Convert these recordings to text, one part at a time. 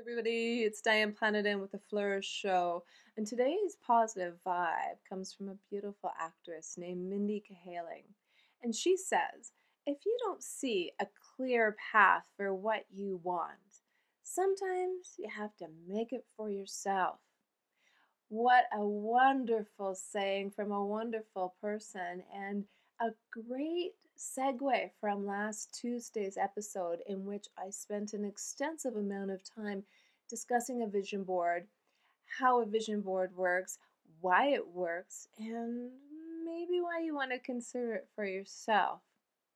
everybody, it's Diane Planadin with the Flourish Show, and today's positive vibe comes from a beautiful actress named Mindy Kaling. And she says, if you don't see a clear path for what you want, sometimes you have to make it for yourself. What a wonderful saying from a wonderful person, and a great segue from last Tuesday's episode, in which I spent an extensive amount of time discussing a vision board, how a vision board works, why it works, and maybe why you want to consider it for yourself,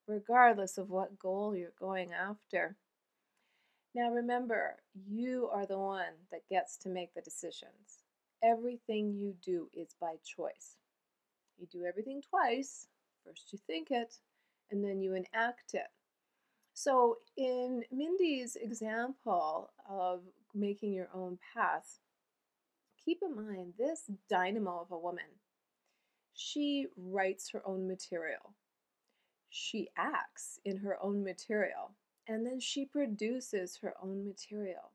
regardless of what goal you're going after. Now, remember, you are the one that gets to make the decisions. Everything you do is by choice. You do everything twice. First, you think it, and then you enact it. So, in Mindy's example of making your own path, keep in mind this dynamo of a woman. She writes her own material, she acts in her own material, and then she produces her own material.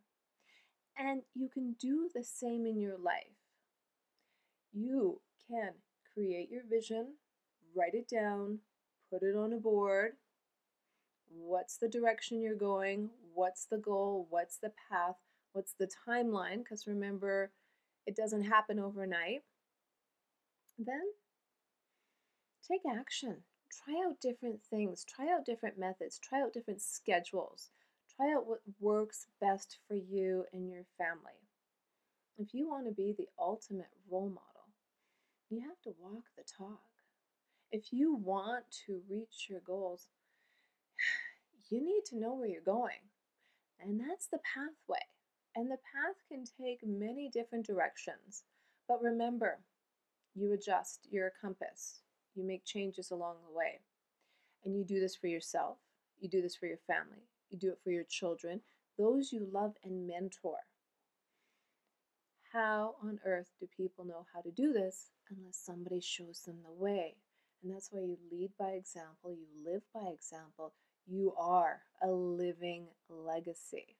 And you can do the same in your life. You can create your vision, write it down, put it on a board. What's the direction you're going? What's the goal? What's the path? What's the timeline? Because remember, it doesn't happen overnight. Then take action. Try out different things. Try out different methods. Try out different schedules. Try out what works best for you and your family. If you want to be the ultimate role model, you have to walk the talk if you want to reach your goals, you need to know where you're going. And that's the pathway. And the path can take many different directions. But remember, you adjust your compass, you make changes along the way. And you do this for yourself, you do this for your family, you do it for your children, those you love and mentor. How on earth do people know how to do this unless somebody shows them the way? And that's why you lead by example, you live by example. You are a living legacy.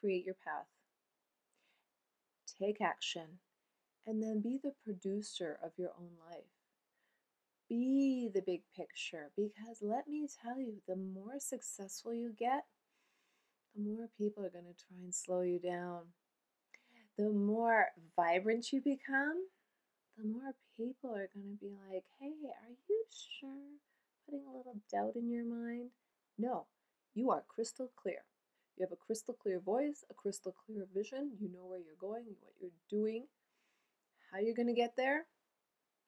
Create your path, take action, and then be the producer of your own life. Be the big picture because let me tell you, the more successful you get, the more people are going to try and slow you down. The more vibrant you become, the more people are going to be like, hey, are you sure? Putting a little doubt in your mind. No, you are crystal clear. You have a crystal clear voice, a crystal clear vision. You know where you're going, what you're doing, how you're going to get there.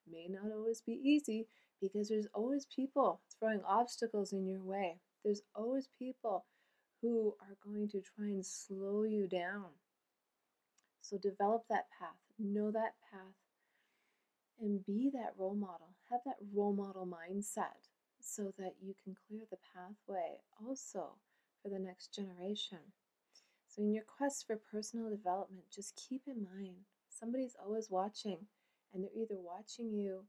May not always be easy because there's always people throwing obstacles in your way. There's always people who are going to try and slow you down. So develop that path, know that path, and be that role model. Have that role model mindset so that you can clear the pathway also for the next generation. So, in your quest for personal development, just keep in mind somebody's always watching, and they're either watching you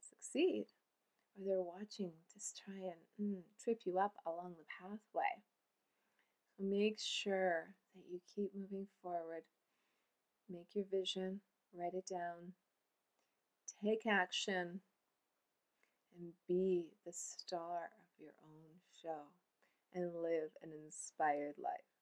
succeed or they're watching to try and mm, trip you up along the pathway. So, make sure that you keep moving forward. Make your vision, write it down, take action, and be the star of your own show and live an inspired life.